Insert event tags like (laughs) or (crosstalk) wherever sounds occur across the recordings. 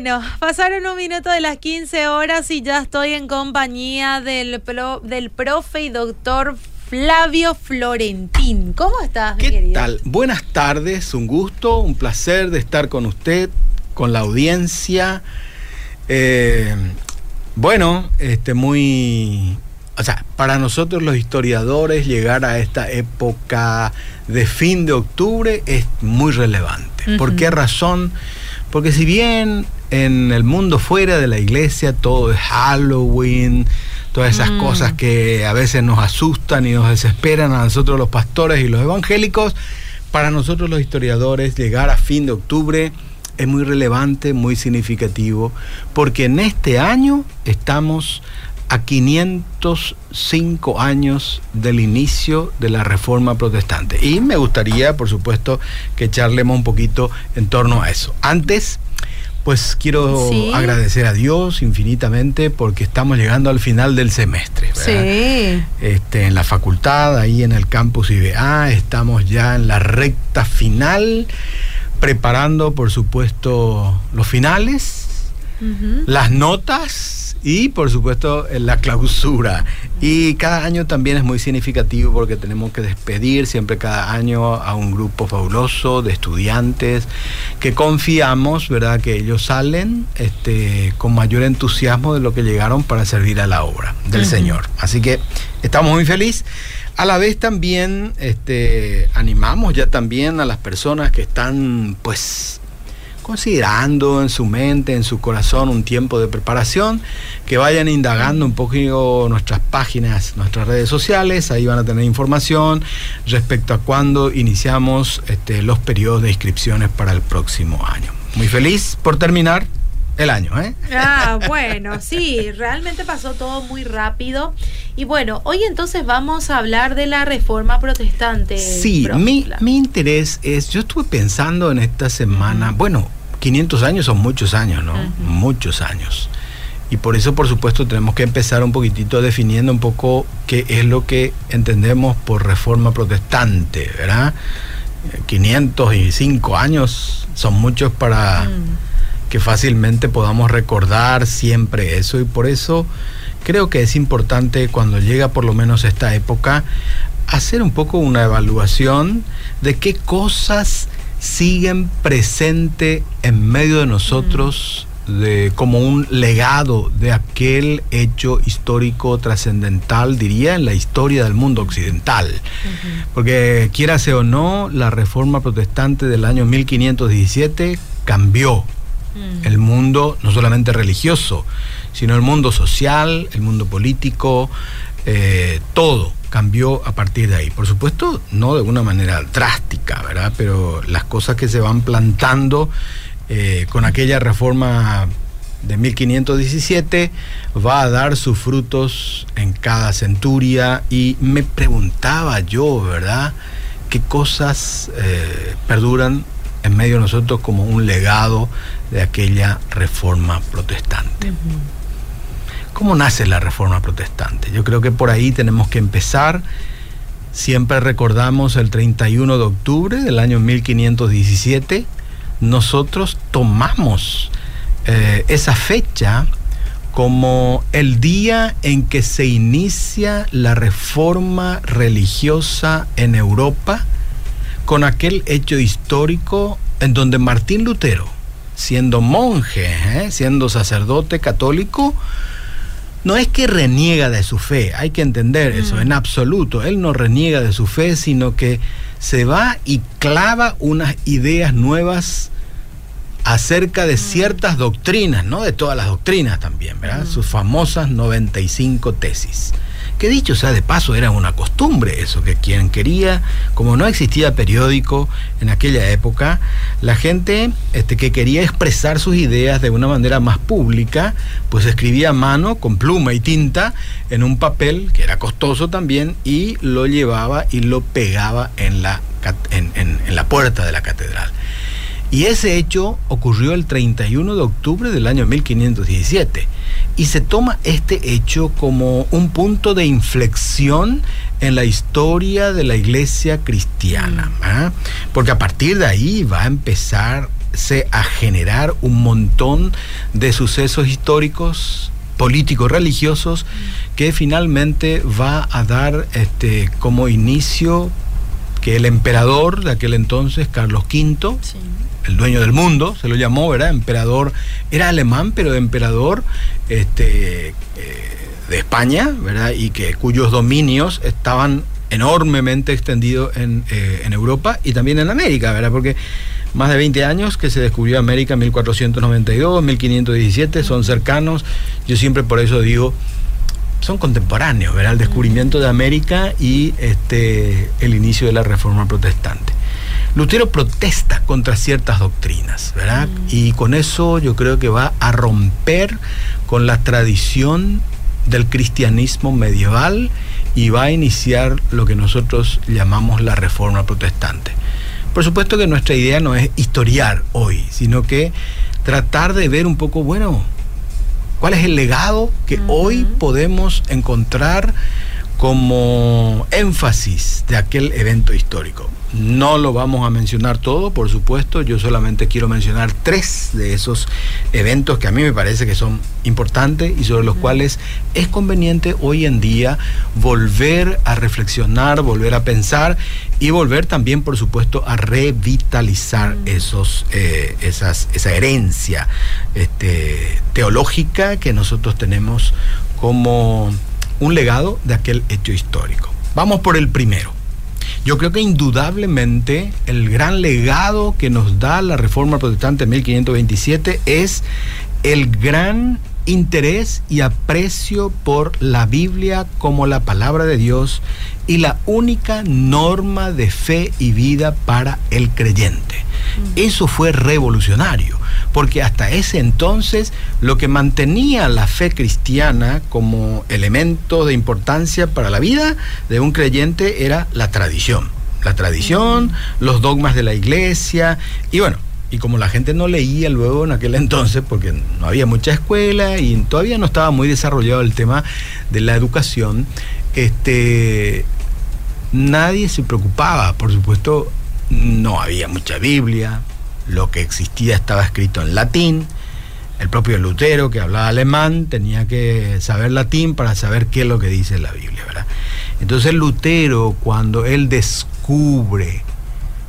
Bueno, pasaron un minuto de las 15 horas y ya estoy en compañía del, del profe y doctor Flavio Florentín. ¿Cómo estás, mi ¿Qué tal? Buenas tardes, un gusto, un placer de estar con usted, con la audiencia. Eh, bueno, este muy o sea, para nosotros los historiadores llegar a esta época de fin de octubre es muy relevante. ¿Por qué razón? Porque si bien en el mundo fuera de la iglesia todo es Halloween, todas esas mm. cosas que a veces nos asustan y nos desesperan a nosotros los pastores y los evangélicos, para nosotros los historiadores llegar a fin de octubre es muy relevante, muy significativo, porque en este año estamos a 505 años del inicio de la Reforma Protestante. Y me gustaría, por supuesto, que charlemos un poquito en torno a eso. Antes, pues quiero agradecer a Dios infinitamente porque estamos llegando al final del semestre. Sí. Este, en la facultad, ahí en el campus IBA, estamos ya en la recta final, preparando, por supuesto, los finales, las notas y por supuesto la clausura. Y cada año también es muy significativo porque tenemos que despedir siempre cada año a un grupo fabuloso de estudiantes que confiamos, ¿verdad? Que ellos salen este, con mayor entusiasmo de lo que llegaron para servir a la obra del Señor. Así que estamos muy felices. A la vez también este, animamos ya también a las personas que están pues considerando en su mente, en su corazón un tiempo de preparación, que vayan indagando un poquito nuestras páginas, nuestras redes sociales, ahí van a tener información respecto a cuándo iniciamos este, los periodos de inscripciones para el próximo año. Muy feliz por terminar el año, ¿eh? Ah, (laughs) bueno, sí, realmente pasó todo muy rápido. Y bueno, hoy entonces vamos a hablar de la reforma protestante. Sí, mi, mi, interés es, yo estuve pensando en esta semana, bueno, 500 años son muchos años, ¿no? Muchos años. Y por eso, por supuesto, tenemos que empezar un poquitito definiendo un poco qué es lo que entendemos por reforma protestante, ¿verdad? 505 años son muchos para mm. que fácilmente podamos recordar siempre eso y por eso creo que es importante cuando llega por lo menos esta época hacer un poco una evaluación de qué cosas siguen presente en medio de nosotros de, como un legado de aquel hecho histórico trascendental, diría, en la historia del mundo occidental. Porque quiérase o no, la reforma protestante del año 1517 cambió el mundo, no solamente religioso, sino el mundo social, el mundo político, eh, todo cambió a partir de ahí. Por supuesto, no de una manera drástica, ¿verdad? Pero las cosas que se van plantando eh, con aquella reforma de 1517 va a dar sus frutos en cada centuria y me preguntaba yo, ¿verdad? ¿Qué cosas eh, perduran en medio de nosotros como un legado de aquella reforma protestante? ¿Cómo nace la reforma protestante? Yo creo que por ahí tenemos que empezar. Siempre recordamos el 31 de octubre del año 1517. Nosotros tomamos eh, esa fecha como el día en que se inicia la reforma religiosa en Europa, con aquel hecho histórico en donde Martín Lutero, siendo monje, ¿eh? siendo sacerdote católico, no es que reniega de su fe, hay que entender eso, mm. en absoluto. Él no reniega de su fe, sino que se va y clava unas ideas nuevas acerca de mm. ciertas doctrinas, no de todas las doctrinas también, ¿verdad? Mm. Sus famosas 95 tesis. Que dicho sea de paso, era una costumbre eso, que quien quería, como no existía periódico en aquella época, la gente este, que quería expresar sus ideas de una manera más pública, pues escribía a mano con pluma y tinta en un papel, que era costoso también, y lo llevaba y lo pegaba en la, en la puerta de la catedral. Y ese hecho ocurrió el 31 de octubre del año 1517. Y se toma este hecho como un punto de inflexión en la historia de la iglesia cristiana. ¿ah? Porque a partir de ahí va a empezar darse a generar un montón de sucesos históricos políticos religiosos que finalmente va a dar este como inicio que el emperador de aquel entonces Carlos V el dueño del mundo se lo llamó verdad emperador era alemán pero emperador este eh, de España verdad y que cuyos dominios estaban enormemente extendidos en, eh, Europa y también en América verdad porque más de 20 años que se descubrió América en 1492, 1517, son cercanos. Yo siempre por eso digo, son contemporáneos, ¿verdad? El descubrimiento de América y este, el inicio de la Reforma Protestante. Lutero protesta contra ciertas doctrinas, ¿verdad? Y con eso yo creo que va a romper con la tradición del cristianismo medieval y va a iniciar lo que nosotros llamamos la Reforma Protestante. Por supuesto que nuestra idea no es historiar hoy, sino que tratar de ver un poco, bueno, cuál es el legado que hoy podemos encontrar como énfasis de aquel evento histórico. No lo vamos a mencionar todo, por supuesto, yo solamente quiero mencionar tres de esos eventos que a mí me parece que son importantes y sobre los cuales es conveniente hoy en día volver a reflexionar, volver a pensar y volver también, por supuesto, a revitalizar esos, eh, esas, esa herencia este, teológica que nosotros tenemos como un legado de aquel hecho histórico. Vamos por el primero. Yo creo que indudablemente el gran legado que nos da la Reforma Protestante de 1527 es el gran interés y aprecio por la Biblia como la palabra de Dios y la única norma de fe y vida para el creyente. Eso fue revolucionario, porque hasta ese entonces lo que mantenía la fe cristiana como elemento de importancia para la vida de un creyente era la tradición. La tradición, los dogmas de la iglesia y bueno, y como la gente no leía luego en aquel entonces, porque no había mucha escuela y todavía no estaba muy desarrollado el tema de la educación, este, nadie se preocupaba. Por supuesto, no había mucha Biblia, lo que existía estaba escrito en latín. El propio Lutero, que hablaba alemán, tenía que saber latín para saber qué es lo que dice la Biblia, ¿verdad? Entonces Lutero, cuando él descubre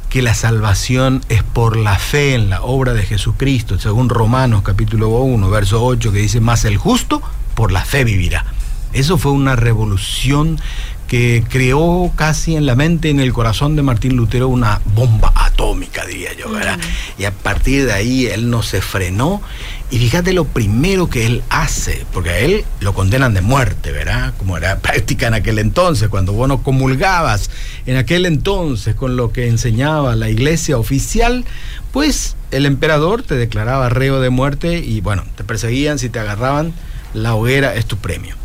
que la salvación es por la fe en la obra de Jesucristo, según Romanos capítulo 1, verso 8, que dice, más el justo por la fe vivirá. Eso fue una revolución que creó casi en la mente, en el corazón de Martín Lutero, una bomba atómica, diría yo, ¿verdad? Y a partir de ahí él no se frenó. Y fíjate lo primero que él hace, porque a él lo condenan de muerte, ¿verdad? Como era (laughs) práctica en aquel entonces, cuando vos no comulgabas en aquel entonces con lo que enseñaba la iglesia oficial, pues el emperador te declaraba reo de muerte y bueno, te perseguían, si te agarraban, la hoguera es tu premio.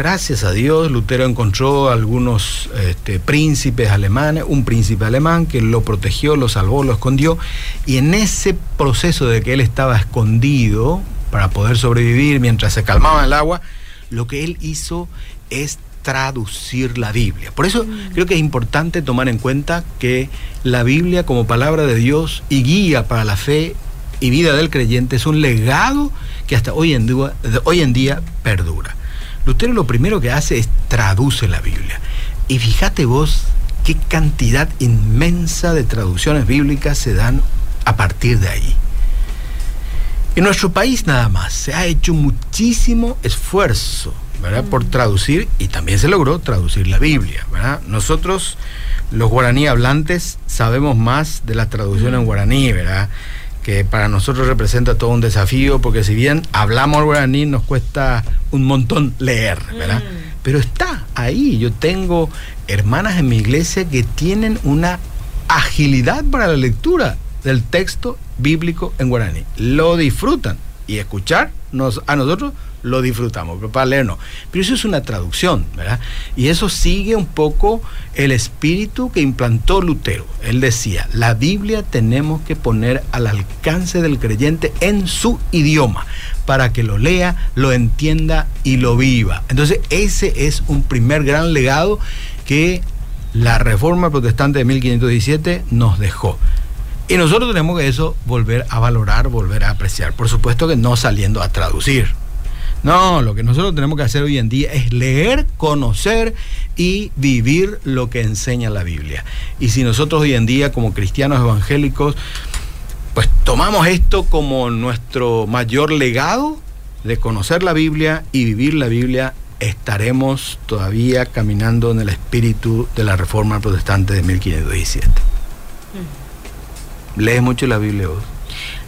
Gracias a Dios, Lutero encontró algunos este, príncipes alemanes, un príncipe alemán que lo protegió, lo salvó, lo escondió, y en ese proceso de que él estaba escondido para poder sobrevivir mientras se calmaba el agua, lo que él hizo es traducir la Biblia. Por eso mm. creo que es importante tomar en cuenta que la Biblia como palabra de Dios y guía para la fe y vida del creyente es un legado que hasta hoy en día, hoy en día perdura. Lutero lo primero que hace es traduce la Biblia. Y fíjate vos qué cantidad inmensa de traducciones bíblicas se dan a partir de ahí. En nuestro país nada más se ha hecho muchísimo esfuerzo ¿verdad? por mm. traducir y también se logró traducir la Biblia. ¿verdad? Nosotros, los guaraní hablantes, sabemos más de la traducción en guaraní, ¿verdad? Que para nosotros representa todo un desafío, porque si bien hablamos guaraní, nos cuesta un montón leer, ¿verdad? Mm. Pero está ahí. Yo tengo hermanas en mi iglesia que tienen una agilidad para la lectura del texto bíblico en guaraní. Lo disfrutan. Y escuchar nos, a nosotros lo disfrutamos, pero para leer no. Pero eso es una traducción, ¿verdad? Y eso sigue un poco el espíritu que implantó Lutero. Él decía, la Biblia tenemos que poner al alcance del creyente en su idioma, para que lo lea, lo entienda y lo viva. Entonces, ese es un primer gran legado que la Reforma Protestante de 1517 nos dejó. Y nosotros tenemos que eso volver a valorar, volver a apreciar. Por supuesto que no saliendo a traducir. No, lo que nosotros tenemos que hacer hoy en día es leer, conocer y vivir lo que enseña la Biblia. Y si nosotros hoy en día como cristianos evangélicos, pues tomamos esto como nuestro mayor legado de conocer la Biblia y vivir la Biblia, estaremos todavía caminando en el espíritu de la Reforma Protestante de 1517. ¿Lees mucho la Biblia vos?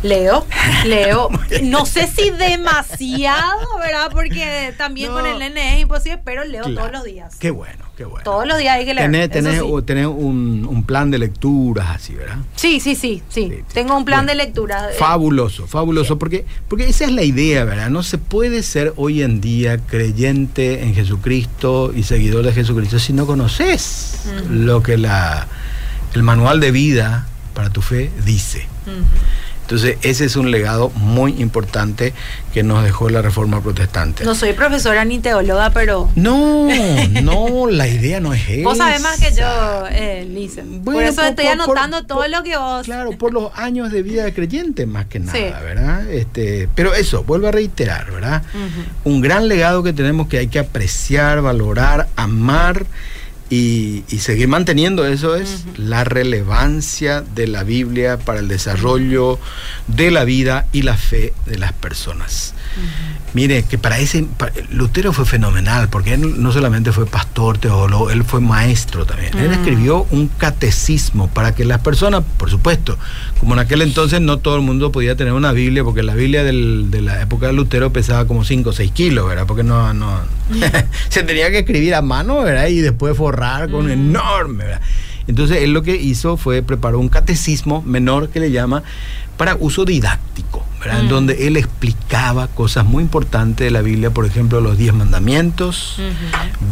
Leo, (laughs) leo. No sé si demasiado, ¿verdad? Porque también con el nene es imposible, pero leo todos los días. Qué bueno, qué bueno. Todos los días hay que leer. Tenés, un, plan de lecturas así, ¿verdad? Sí, sí, sí, sí. Tengo un plan de lectura. Eh. Fabuloso, fabuloso, porque, porque esa es la idea, ¿verdad? No se puede ser hoy en día creyente en Jesucristo y seguidor de Jesucristo si no conoces lo que la, el manual de vida para tu fe dice. Entonces, ese es un legado muy importante que nos dejó la Reforma Protestante. No soy profesora ni teóloga, pero... No, (laughs) no, la idea no es esa. Vos sabés más que yo, eh, por eso estoy anotando todo lo que vos... Claro, por los años de vida de creyente más que nada, ¿verdad? Este, pero eso, vuelvo a reiterar, ¿verdad? Un gran legado que tenemos que hay que apreciar, valorar, amar y, seguir manteniendo eso es la relevancia de la Biblia para el desarrollo de la vida y la fe de las personas. Mire, que para ese. Lutero fue fenomenal, porque él no solamente fue pastor, teólogo, él fue maestro también. Él escribió un catecismo para que las personas, por supuesto, como en aquel entonces no todo el mundo podía tener una Biblia, porque la Biblia de la época de Lutero pesaba como 5 o 6 kilos, ¿verdad? Porque no. no (laughs) se tenía que escribir a mano, ¿verdad? Y después forrar con enorme. Entonces él lo que hizo fue preparó un catecismo menor que le llama para uso didáctico, en mm. donde él explicaba cosas muy importantes de la Biblia, por ejemplo, los diez mandamientos,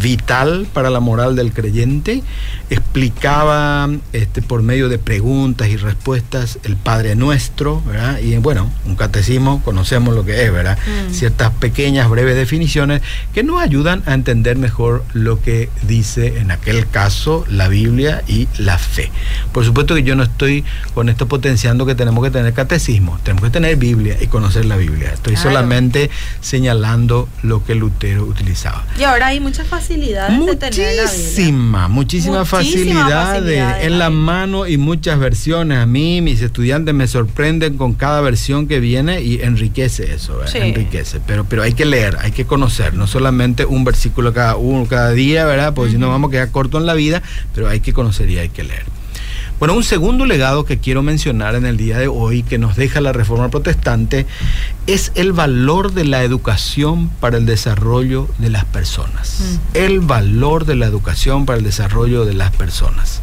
vital para la moral del creyente, explicaba este, por medio de preguntas y respuestas el Padre Nuestro, y bueno, un catecismo, conocemos lo que es, ¿verdad? Mm. Ciertas pequeñas, breves definiciones que nos ayudan a entender mejor lo que dice en aquel caso la Biblia y la fe. Por supuesto que yo no estoy con esto potenciando que tenemos que tener catecismo, tenemos que tener Biblia y conocer la Biblia. Estoy solamente señalando lo que Lutero utilizaba. Y ahora hay muchas facilidades de tener la Biblia. Muchísima facilidad en la mano y muchas versiones. A mí, mis estudiantes me sorprenden con cada versión que viene y enriquece eso, enriquece. Pero, pero hay que leer, hay que conocer, no solamente un versículo cada uno, cada día, ¿verdad? Porque si no vamos a quedar corto en la vida, pero hay que conocer y hay que leer. Bueno, un segundo legado que quiero mencionar en el día de hoy que nos deja la Reforma Protestante es el valor de la educación para el desarrollo de las personas. Mm. El valor de la educación para el desarrollo de las personas.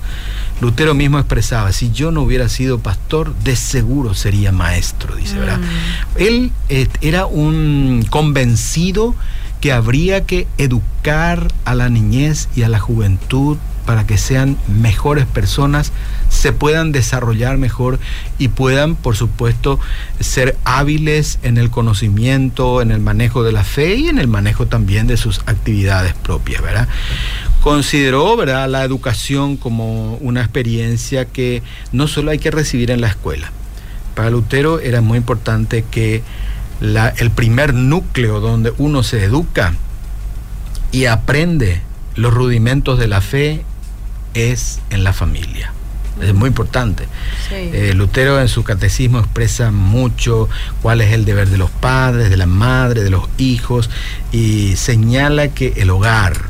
Lutero mismo expresaba, si yo no hubiera sido pastor, de seguro sería maestro, dice, ¿verdad? Mm. Él eh, era un convencido que habría que educar a la niñez y a la juventud para que sean mejores personas, se puedan desarrollar mejor y puedan, por supuesto, ser hábiles en el conocimiento, en el manejo de la fe y en el manejo también de sus actividades propias, ¿verdad? Consideró, ¿verdad?, la educación como una experiencia que no solo hay que recibir en la escuela. Para Lutero era muy importante que el primer núcleo donde uno se educa y aprende los rudimentos de la fe es en la familia. Es muy importante. Eh, Lutero en su catecismo expresa mucho cuál es el deber de los padres, de la madre, de los hijos y señala que el hogar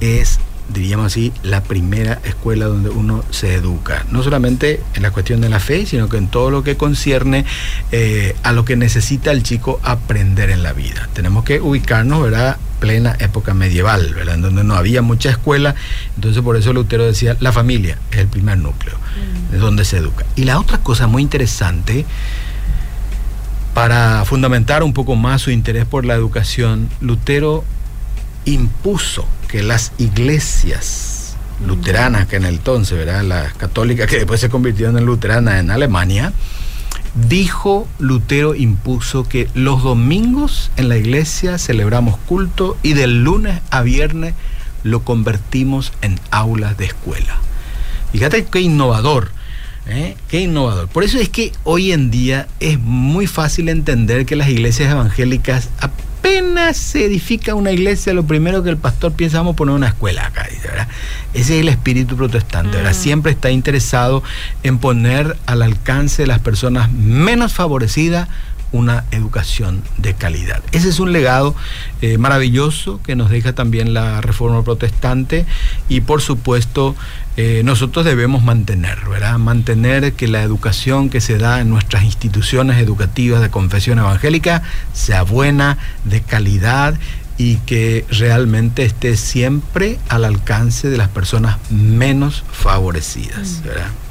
es diríamos así, la primera escuela donde uno se educa. No solamente en la cuestión de la fe, sino que en todo lo que concierne eh, a lo que necesita el chico aprender en la vida. Tenemos que ubicarnos, ¿verdad? plena época medieval, ¿verdad? En donde no había mucha escuela, entonces por eso Lutero decía, la familia es el primer núcleo, de donde se educa. Y la otra cosa muy interesante, para fundamentar un poco más su interés por la educación, Lutero impuso que las iglesias luteranas, que en el entonces, ¿verdad? Las católicas que después se convirtieron en luteranas en Alemania, dijo Lutero impuso que los domingos en la iglesia celebramos culto y del lunes a viernes lo convertimos en aulas de escuela. Fíjate qué innovador. ¿Eh? Qué innovador. Por eso es que hoy en día es muy fácil entender que las iglesias evangélicas apenas se edifica una iglesia, lo primero que el pastor piensa, vamos a poner una escuela acá, ¿verdad? Ese es el espíritu protestante, ¿verdad? Mm. Siempre está interesado en poner al alcance de las personas menos favorecidas una educación de calidad. Ese es un legado eh, maravilloso que nos deja también la reforma protestante y por supuesto eh, nosotros debemos mantener, ¿verdad? Mantener que la educación que se da en nuestras instituciones educativas de confesión evangélica sea buena, de calidad y que realmente esté siempre al alcance de las personas menos favorecidas, mm.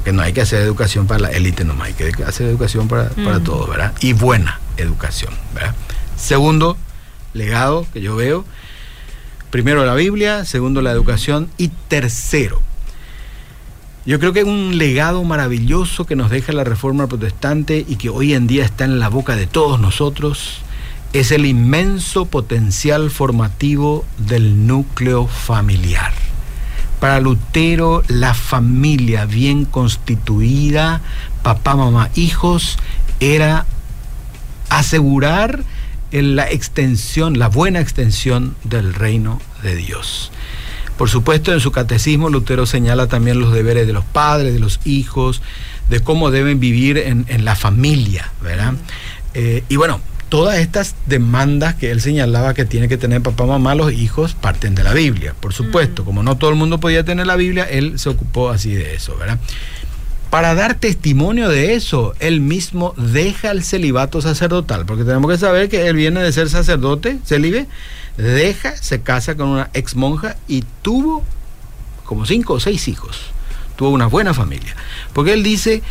Que no hay que hacer educación para la élite nomás, hay que hacer educación para, para todos, ¿verdad? Y buena educación, ¿verdad? Segundo legado que yo veo, primero la Biblia, segundo la educación y tercero, yo creo que un legado maravilloso que nos deja la Reforma Protestante y que hoy en día está en la boca de todos nosotros es el inmenso potencial formativo del núcleo familiar. Para Lutero, la familia bien constituida, papá, mamá, hijos, era asegurar la extensión, la buena extensión del reino de Dios. Por supuesto, en su catecismo Lutero señala también los deberes de los padres, de los hijos, de cómo deben vivir en, la familia, ¿verdad? Eh, y bueno, todas estas demandas que él señalaba que tiene que tener papá, mamá, los hijos, parten de la Biblia, por supuesto. Como no todo el mundo podía tener la Biblia, él se ocupó así de eso, ¿verdad? Para dar testimonio de eso, él mismo deja el celibato sacerdotal, porque tenemos que saber que él viene de ser sacerdote, celibe, deja, se casa con una ex monja y tuvo como cinco o seis hijos. Tuvo una buena familia. Porque él dice,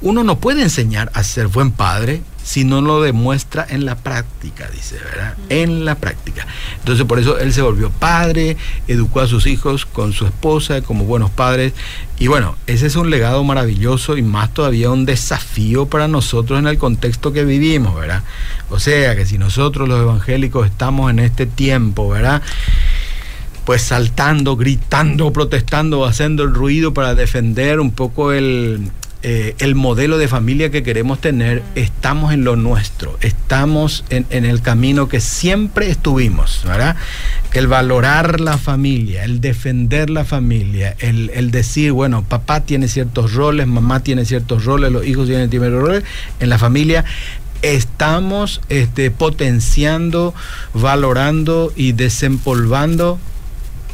uno no puede enseñar a ser buen padre si no lo demuestra en la práctica, dice, ¿verdad? En la práctica. Entonces por eso él se volvió padre, educó a sus hijos con su esposa como buenos padres. Y bueno, ese es un legado maravilloso y más todavía un desafío para nosotros en el contexto que vivimos, ¿verdad? O sea, que si nosotros los evangélicos estamos en este tiempo, ¿verdad? pues saltando, gritando, protestando, haciendo el ruido para defender un poco el, eh, el modelo de familia que queremos tener, estamos en lo nuestro, estamos en, el camino que siempre estuvimos, ¿verdad? El valorar la familia, el defender la familia, el, decir, bueno, papá tiene ciertos roles, mamá tiene ciertos roles, los hijos tienen ciertos roles, en la familia estamos este, potenciando, valorando y desempolvando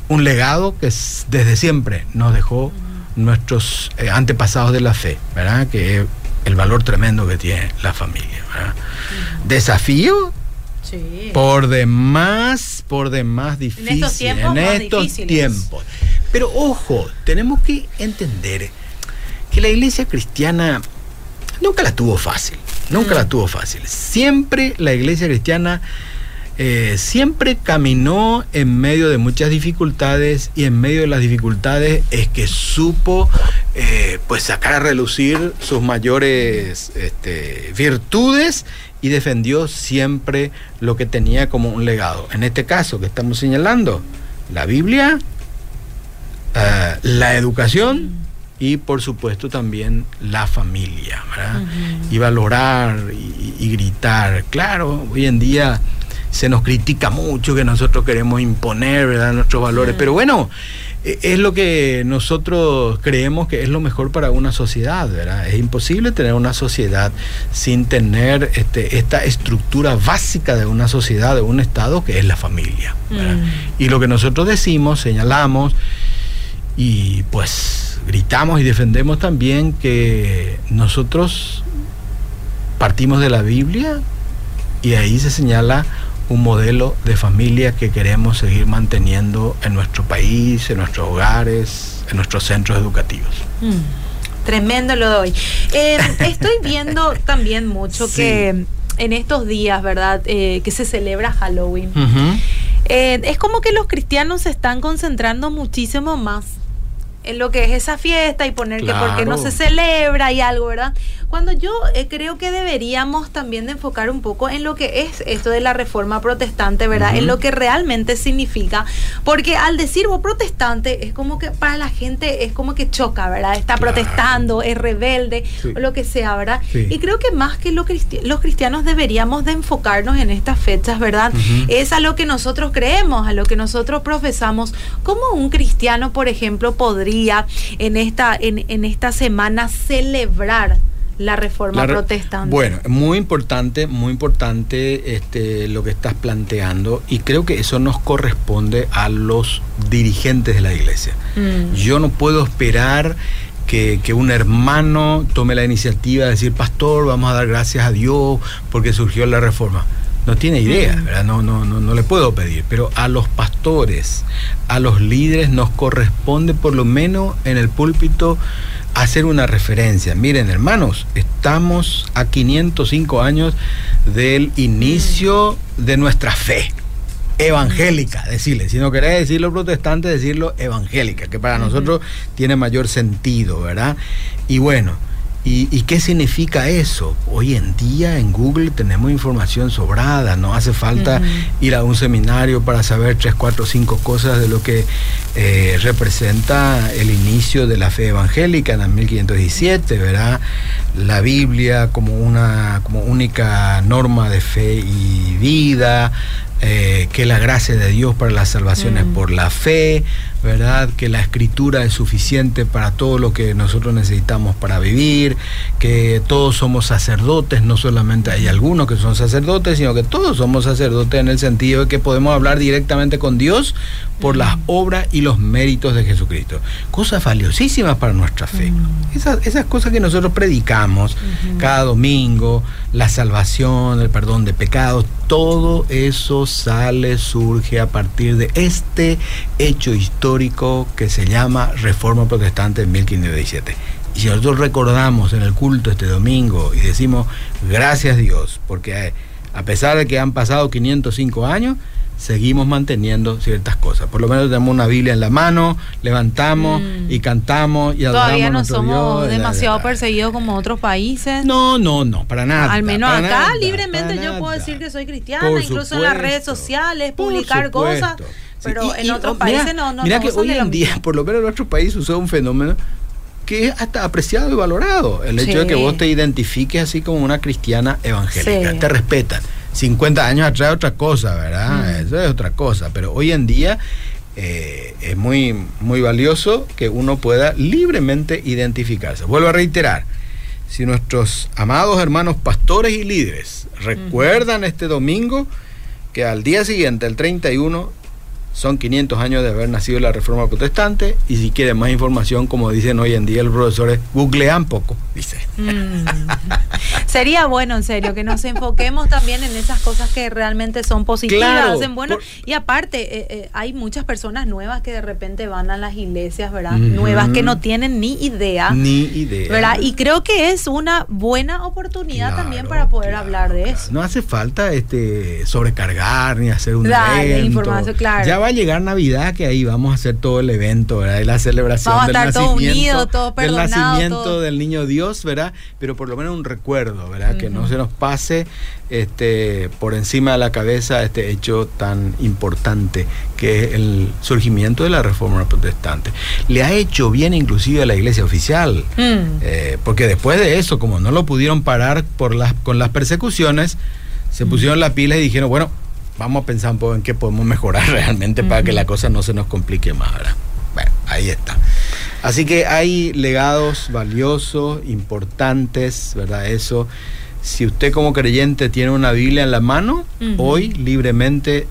un legado que desde siempre nos dejó nuestros eh, antepasados de la fe, ¿verdad? Que es el valor tremendo que tiene la familia, ¿verdad? Desafío sí. por demás, por demás difícil en estos tiempos. En estos tiempos. Pero ojo, tenemos que entender que la iglesia cristiana nunca la tuvo fácil, nunca la mm. tuvo fácil. Siempre la iglesia cristiana eh, siempre caminó en medio de muchas dificultades y en medio de las dificultades es que supo eh, pues sacar a relucir sus mayores este, virtudes y defendió siempre lo que tenía como un legado. En este caso que estamos señalando, la Biblia, eh, la educación y por supuesto también la familia, Y valorar y, gritar. Claro, hoy en día se nos critica mucho que nosotros queremos imponer ¿verdad? nuestros valores, pero bueno, e, es lo que nosotros creemos que es lo mejor para una sociedad, ¿verdad? Es imposible tener una sociedad sin tener este, esta estructura básica de una sociedad, de un Estado, que es la familia. Mm. Y lo que nosotros decimos, señalamos y pues gritamos y defendemos también que nosotros partimos de la Biblia y ahí se señala un modelo de familia que queremos seguir manteniendo en nuestro país, en nuestros hogares, en nuestros centros educativos. Mm, tremendo lo doy. Eh, (laughs) estoy viendo también mucho que en estos días, ¿verdad? Eh, que se celebra Halloween. Eh, es como que los cristianos se están concentrando muchísimo más en lo que es esa fiesta y poner que porque no se celebra y algo, ¿verdad? Cuando yo eh, creo que deberíamos también de enfocar un poco en lo que es esto de la reforma protestante, ¿verdad? En lo que realmente significa, porque al decir vos protestante es como que para la gente es como que choca, ¿verdad? Está protestando, es rebelde o lo que sea, ¿verdad? Y creo que más que lo los cristianos deberíamos de enfocarnos en estas fechas, ¿verdad? Es a lo que nosotros creemos, a lo que nosotros profesamos. ¿Cómo un cristiano, por ejemplo, podría en esta, en, en esta semana celebrar? La reforma protestante. Bueno, muy importante, muy importante este, lo que estás planteando y creo que eso nos corresponde a los dirigentes de la iglesia. Mm. Yo no puedo esperar que, un hermano tome la iniciativa de decir, pastor, vamos a dar gracias a Dios porque surgió la reforma. No tiene idea, mm. ¿verdad? No, no, no, no le puedo pedir, pero a los pastores, a los líderes nos corresponde por lo menos en el púlpito hacer una referencia. Miren, hermanos, estamos a 505 años del inicio de nuestra fe evangélica, decirle, si no querés decirlo protestante, decirlo evangélica, que para nosotros tiene mayor sentido, ¿verdad? Y bueno, ¿Y, qué significa eso? Hoy en día en Google tenemos información sobrada, no hace falta ir a un seminario para saber tres, cuatro, cinco cosas de lo que eh, representa el inicio de la fe evangélica en el 1517, ¿verdad? La Biblia como una como única norma de fe y vida, eh, que la gracia de Dios para la salvación es por la fe, ¿verdad? Que la escritura es suficiente para todo lo que nosotros necesitamos para vivir, que todos somos sacerdotes, no solamente hay algunos que son sacerdotes, sino que todos somos sacerdotes en el sentido de que podemos hablar directamente con Dios por las obras y los méritos de Jesucristo. Cosas valiosísimas para nuestra fe. Esas, esas cosas que nosotros predicamos cada domingo, la salvación, el perdón de pecados, todo eso sale, surge a partir de este hecho histórico que se llama Reforma Protestante en 1517. Y si nosotros recordamos en el culto este domingo y decimos gracias Dios, porque a pesar de que han pasado 505 años, seguimos manteniendo ciertas cosas. Por lo menos tenemos una Biblia en la mano, levantamos mm. y cantamos y adoramos Todavía no somos demasiado perseguidos como otros países. No, no, no, para nada. Al menos acá libremente yo puedo decir que soy cristiana, incluso en las redes sociales, publicar cosas. Pero en otros países no, no. Mira que hoy en día, por lo menos en nuestro país, sucede un fenómeno que es hasta apreciado y valorado. El hecho de que vos te identifiques así como una cristiana evangélica. Te respetan. 50 años atrás es otra cosa, ¿verdad? Mm. Eso es otra cosa. Pero hoy en día eh, es muy, muy valioso que uno pueda libremente identificarse. Vuelvo a reiterar. Si nuestros amados hermanos pastores y líderes recuerdan este domingo que al día siguiente, el 31, son 500 años de haber nacido la Reforma Protestante y si quieren más información, como dicen hoy en día los profesores, googlean poco, dice. Mm. (laughs) Sería bueno, en serio, que nos enfoquemos también en esas cosas que realmente son positivas, hacen bueno. Y aparte, eh, eh, hay muchas personas nuevas que de repente van a las iglesias, ¿verdad? Nuevas que no tienen ni idea. Ni idea. ¿verdad? Y creo que es una buena oportunidad también para poder hablar de eso. No hace falta este sobrecargar ni hacer un evento. información, claro. Ya va a llegar Navidad, que ahí vamos a hacer todo el evento, ¿verdad? Y la celebración del nacimiento, del nacimiento del niño Dios, ¿verdad? Pero por lo menos un recuerdo, ¿verdad? Que no se nos pase este, por encima de la cabeza este hecho tan importante que es el surgimiento de la reforma protestante. Le ha hecho bien inclusive a la iglesia oficial, mm. eh, porque después de eso, como no lo pudieron parar por las, con las persecuciones, se pusieron la pila y dijeron, bueno, vamos a pensar un poco en qué podemos mejorar (laughs) realmente para que la cosa no se nos complique más. Bueno, ahí está. Así que hay legados valiosos, importantes, ¿verdad? Eso. Si usted como creyente tiene una Biblia en la mano, hoy libremente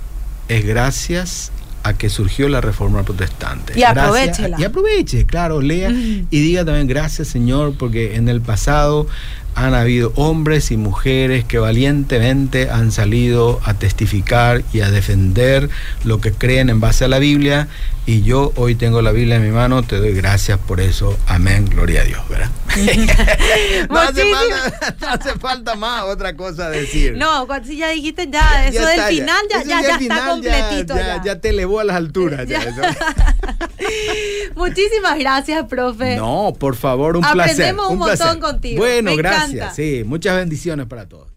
es gracias a que surgió la reforma protestante. Y aprovechela. Y aproveche, claro, lea y diga también gracias Señor, porque en el pasado han habido hombres y mujeres que valientemente han salido a testificar y a defender lo que creen en base a la Biblia y yo hoy tengo la Biblia en mi mano, te doy gracias por eso. Amén, gloria a Dios, ¿verdad? (laughs) no, hace falta, (laughs) no, hace falta, más otra cosa decir. No, si ya dijiste ya, eso del final ya, ya, ya, está completito. Ya, ya, te elevó a las alturas. (laughs) Muchísimas gracias, profe. No, por favor, un placer. Aprendemos un, montón contigo. Bueno, gracias. Sí, muchas bendiciones para todos.